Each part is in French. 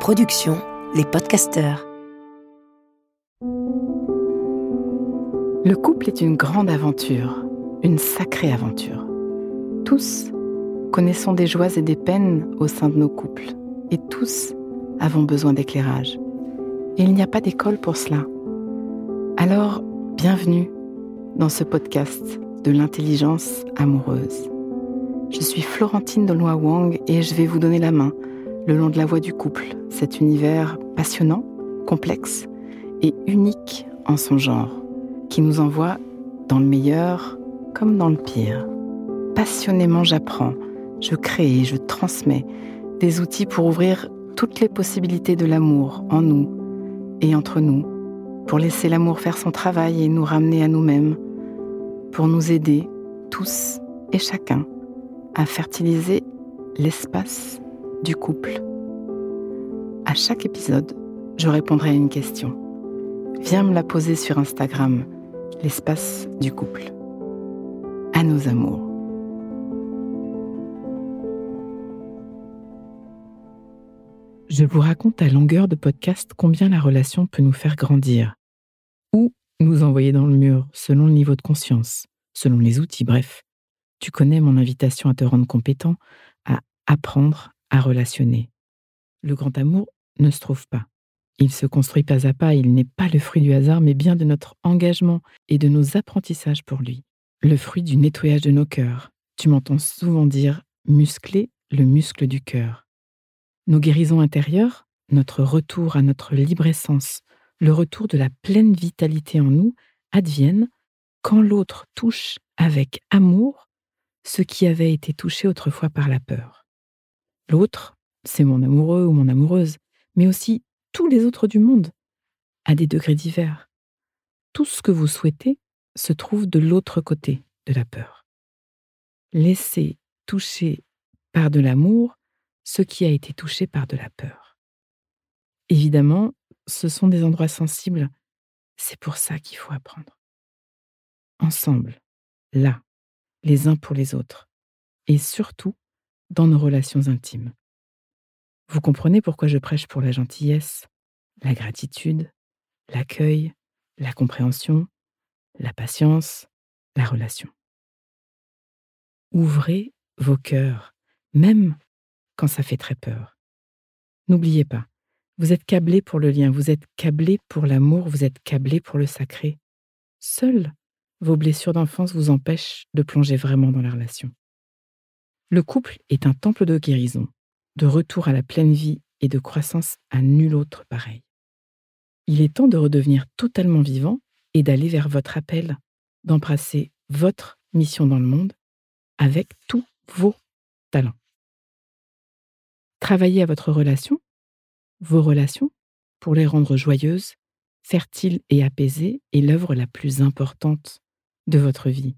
Production, les podcasteurs. Le couple est une grande aventure, une sacrée aventure. Tous connaissons des joies et des peines au sein de nos couples, et tous avons besoin d'éclairage. Et il n'y a pas d'école pour cela. Alors, bienvenue dans ce podcast de l'intelligence amoureuse. Je suis Florentine Dolnois Wang et je vais vous donner la main le long de la voie du couple, cet univers passionnant, complexe et unique en son genre, qui nous envoie dans le meilleur comme dans le pire. Passionnément j'apprends, je crée et je transmets des outils pour ouvrir toutes les possibilités de l'amour en nous et entre nous, pour laisser l'amour faire son travail et nous ramener à nous-mêmes, pour nous aider, tous et chacun, à fertiliser l'espace du couple. À chaque épisode, je répondrai à une question. Viens me la poser sur Instagram, l'espace du couple. À nos amours. Je vous raconte à longueur de podcast combien la relation peut nous faire grandir ou nous envoyer dans le mur selon le niveau de conscience, selon les outils, bref. Tu connais mon invitation à te rendre compétent, à apprendre à relationner. Le grand amour ne se trouve pas. Il se construit pas à pas, il n'est pas le fruit du hasard, mais bien de notre engagement et de nos apprentissages pour lui. Le fruit du nettoyage de nos cœurs. Tu m'entends souvent dire muscler le muscle du cœur. Nos guérisons intérieures, notre retour à notre libre essence, le retour de la pleine vitalité en nous adviennent quand l'autre touche avec amour ce qui avait été touché autrefois par la peur. L'autre, c'est mon amoureux ou mon amoureuse, mais aussi tous les autres du monde, à des degrés divers. Tout ce que vous souhaitez se trouve de l'autre côté de la peur. Laissez toucher par de l'amour ce qui a été touché par de la peur. Évidemment, ce sont des endroits sensibles, c'est pour ça qu'il faut apprendre. Ensemble, là, les uns pour les autres, et surtout dans nos relations intimes. Vous comprenez pourquoi je prêche pour la gentillesse, la gratitude, l'accueil, la compréhension, la patience, la relation. Ouvrez vos cœurs, même quand ça fait très peur. N'oubliez pas, vous êtes câblé pour le lien, vous êtes câblé pour l'amour, vous êtes câblé pour le sacré. Seules vos blessures d'enfance vous empêchent de plonger vraiment dans la relation. Le couple est un temple de guérison, de retour à la pleine vie et de croissance à nul autre pareil. Il est temps de redevenir totalement vivant et d'aller vers votre appel, d'embrasser votre mission dans le monde avec tous vos talents. Travaillez à votre relation, vos relations, pour les rendre joyeuses, fertiles et apaisées est l'œuvre la plus importante de votre vie.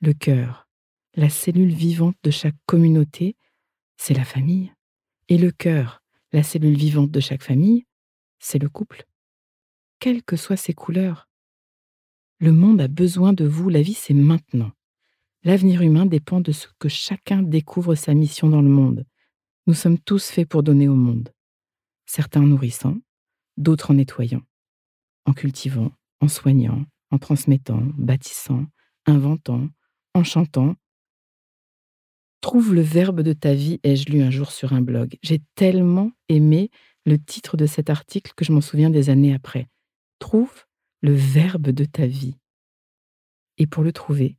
Le cœur, la cellule vivante de chaque communauté, c'est la famille. Et le cœur, la cellule vivante de chaque famille, c'est le couple. Quelles que soient ses couleurs. Le monde a besoin de vous, la vie c'est maintenant. L'avenir humain dépend de ce que chacun découvre sa mission dans le monde. Nous sommes tous faits pour donner au monde. Certains en nourrissant, d'autres en nettoyant, en cultivant, en soignant, en transmettant, bâtissant, inventant, en chantant, Trouve le verbe de ta vie, ai-je lu un jour sur un blog. J'ai tellement aimé le titre de cet article que je m'en souviens des années après. Trouve le verbe de ta vie. Et pour le trouver,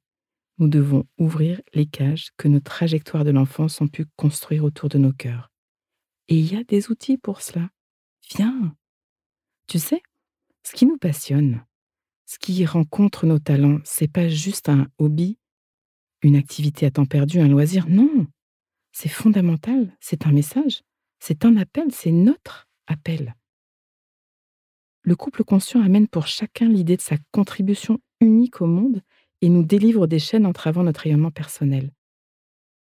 nous devons ouvrir les cages que nos trajectoires de l'enfance ont pu construire autour de nos cœurs. Et il y a des outils pour cela. Viens. Tu sais, ce qui nous passionne, ce qui rencontre nos talents, c'est pas juste un hobby une activité à temps perdu, un loisir. Non, c'est fondamental, c'est un message, c'est un appel, c'est notre appel. Le couple conscient amène pour chacun l'idée de sa contribution unique au monde et nous délivre des chaînes entravant notre rayonnement personnel.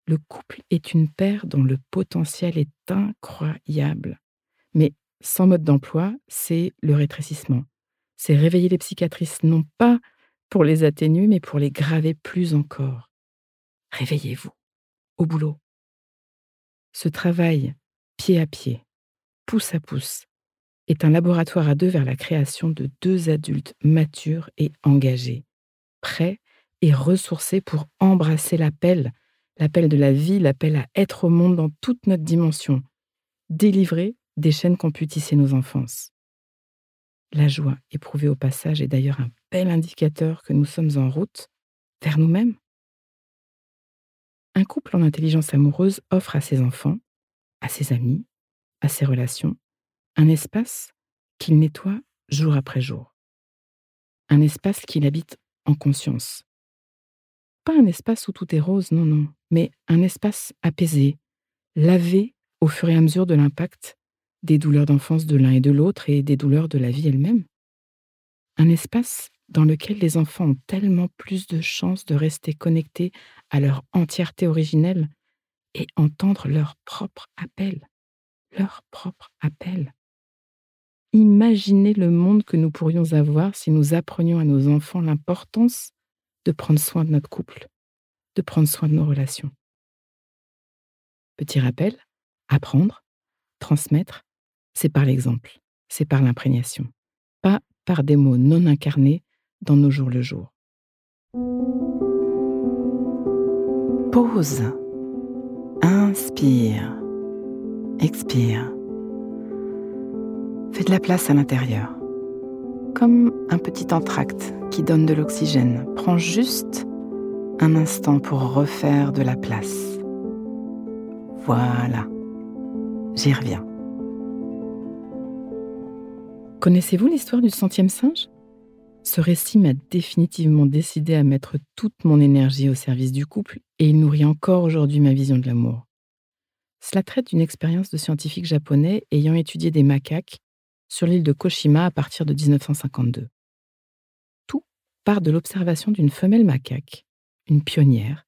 Le couple est une paire dont le potentiel est incroyable. Mais sans mode d'emploi, c'est le rétrécissement. C'est réveiller les psychiatrices non pas pour les atténuer, mais pour les graver plus encore. Réveillez-vous, au boulot. Ce travail, pied à pied, pouce à pouce, est un laboratoire à deux vers la création de deux adultes matures et engagés, prêts et ressourcés pour embrasser l'appel, l'appel de la vie, l'appel à être au monde dans toute notre dimension, délivrés des chaînes qu'ont pu tisser nos enfances. La joie éprouvée au passage est d'ailleurs un bel indicateur que nous sommes en route vers nous-mêmes. Un couple en intelligence amoureuse offre à ses enfants, à ses amis, à ses relations, un espace qu'il nettoie jour après jour. Un espace qu'il habite en conscience. Pas un espace où tout est rose, non, non, mais un espace apaisé, lavé au fur et à mesure de l'impact des douleurs d'enfance de l'un et de l'autre et des douleurs de la vie elle-même. Un espace dans lequel les enfants ont tellement plus de chances de rester connectés à leur entièreté originelle et entendre leur propre appel, leur propre appel. Imaginez le monde que nous pourrions avoir si nous apprenions à nos enfants l'importance de prendre soin de notre couple, de prendre soin de nos relations. Petit rappel, apprendre, transmettre, c'est par l'exemple, c'est par l'imprégnation, pas par des mots non incarnés dans nos jours le jour. Pause. Inspire. Expire. Fais de la place à l'intérieur. Comme un petit entracte qui donne de l'oxygène. Prends juste un instant pour refaire de la place. Voilà. J'y reviens. Connaissez-vous l'histoire du centième singe? Ce récit m'a définitivement décidé à mettre toute mon énergie au service du couple et il nourrit encore aujourd'hui ma vision de l'amour. Cela traite d'une expérience de scientifiques japonais ayant étudié des macaques sur l'île de Koshima à partir de 1952. Tout part de l'observation d'une femelle macaque, une pionnière,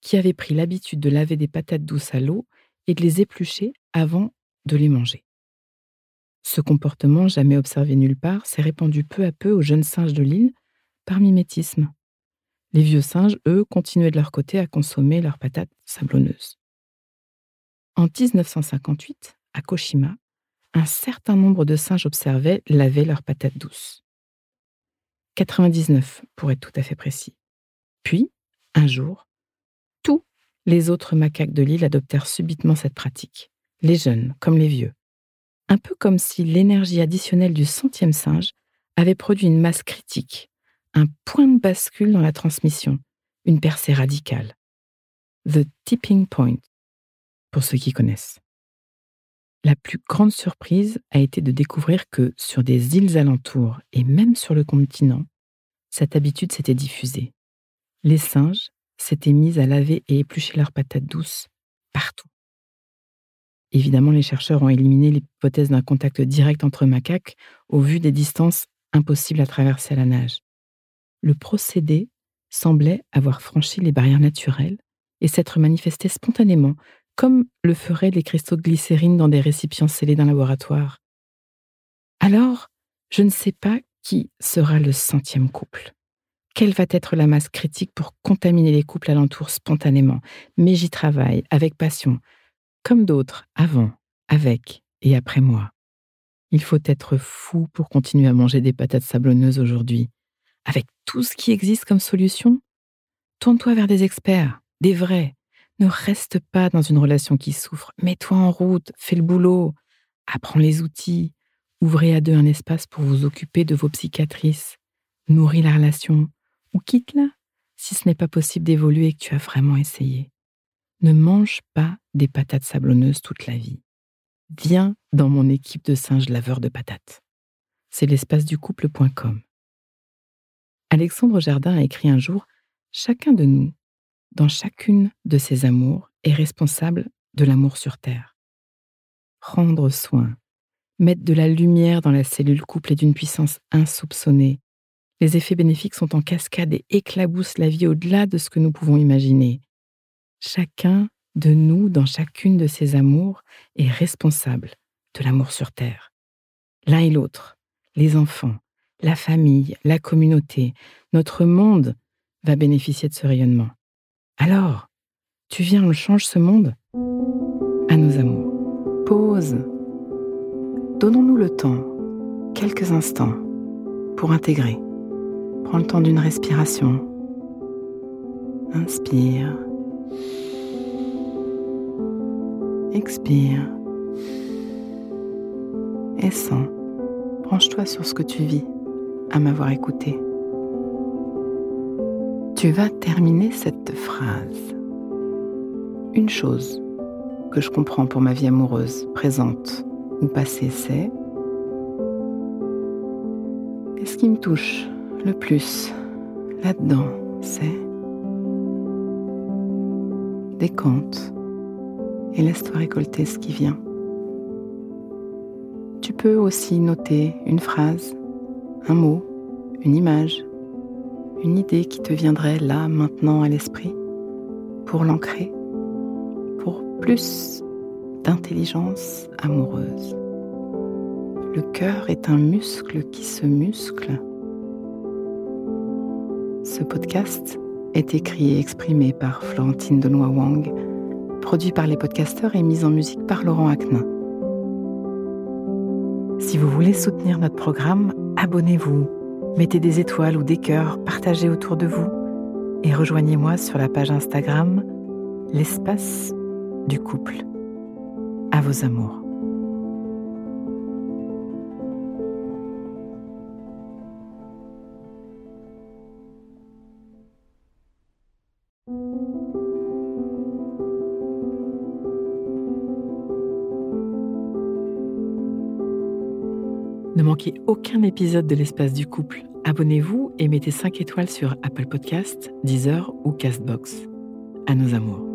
qui avait pris l'habitude de laver des patates douces à l'eau et de les éplucher avant de les manger. Ce comportement, jamais observé nulle part, s'est répandu peu à peu aux jeunes singes de l'île par mimétisme. Les vieux singes, eux, continuaient de leur côté à consommer leurs patates sablonneuses. En 1958, à Koshima, un certain nombre de singes observés lavaient leurs patates douces. 99 pour être tout à fait précis. Puis, un jour, tous les autres macaques de l'île adoptèrent subitement cette pratique, les jeunes comme les vieux un peu comme si l'énergie additionnelle du centième singe avait produit une masse critique, un point de bascule dans la transmission, une percée radicale. The tipping point, pour ceux qui connaissent. La plus grande surprise a été de découvrir que sur des îles alentours et même sur le continent, cette habitude s'était diffusée. Les singes s'étaient mis à laver et éplucher leurs patates douces partout. Évidemment, les chercheurs ont éliminé l'hypothèse d'un contact direct entre macaques au vu des distances impossibles à traverser à la nage. Le procédé semblait avoir franchi les barrières naturelles et s'être manifesté spontanément, comme le feraient les cristaux de glycérine dans des récipients scellés d'un laboratoire. Alors, je ne sais pas qui sera le centième couple. Quelle va être la masse critique pour contaminer les couples alentours spontanément? Mais j'y travaille avec passion, comme d'autres, avant, avec et après moi. Il faut être fou pour continuer à manger des patates sablonneuses aujourd'hui. Avec tout ce qui existe comme solution, tourne-toi vers des experts, des vrais. Ne reste pas dans une relation qui souffre. Mets-toi en route, fais le boulot, apprends les outils, ouvrez à deux un espace pour vous occuper de vos psychiatrices, nourris la relation ou quitte-la si ce n'est pas possible d'évoluer et que tu as vraiment essayé. Ne mange pas des patates sablonneuses toute la vie. Viens dans mon équipe de singes laveurs de patates. C'est l'espace du couple.com. Alexandre Jardin a écrit un jour Chacun de nous, dans chacune de ses amours, est responsable de l'amour sur Terre. Prendre soin, mettre de la lumière dans la cellule couple est d'une puissance insoupçonnée. Les effets bénéfiques sont en cascade et éclaboussent la vie au-delà de ce que nous pouvons imaginer. Chacun de nous, dans chacune de ses amours, est responsable de l'amour sur Terre. L'un et l'autre, les enfants, la famille, la communauté, notre monde va bénéficier de ce rayonnement. Alors, tu viens, on change ce monde? À nos amours. Pause. donnons-nous le temps, quelques instants, pour intégrer. Prends le temps d'une respiration. Inspire. Expire. Et sens. Branche-toi sur ce que tu vis à m'avoir écouté. Tu vas terminer cette phrase. Une chose que je comprends pour ma vie amoureuse, présente ou passée, c'est et ce qui me touche le plus là-dedans, c'est décompte et laisse-toi récolter ce qui vient. Tu peux aussi noter une phrase, un mot, une image, une idée qui te viendrait là, maintenant à l'esprit, pour l'ancrer, pour plus d'intelligence amoureuse. Le cœur est un muscle qui se muscle. Ce podcast est écrit et exprimé par Florentine Denois Wang, produit par les podcasteurs et mis en musique par Laurent Aknin. Si vous voulez soutenir notre programme, abonnez-vous, mettez des étoiles ou des cœurs, partagez autour de vous et rejoignez-moi sur la page Instagram L'espace du couple. À vos amours. Ne manquez aucun épisode de l'espace du couple. Abonnez-vous et mettez 5 étoiles sur Apple Podcasts, Deezer ou Castbox. À nos amours.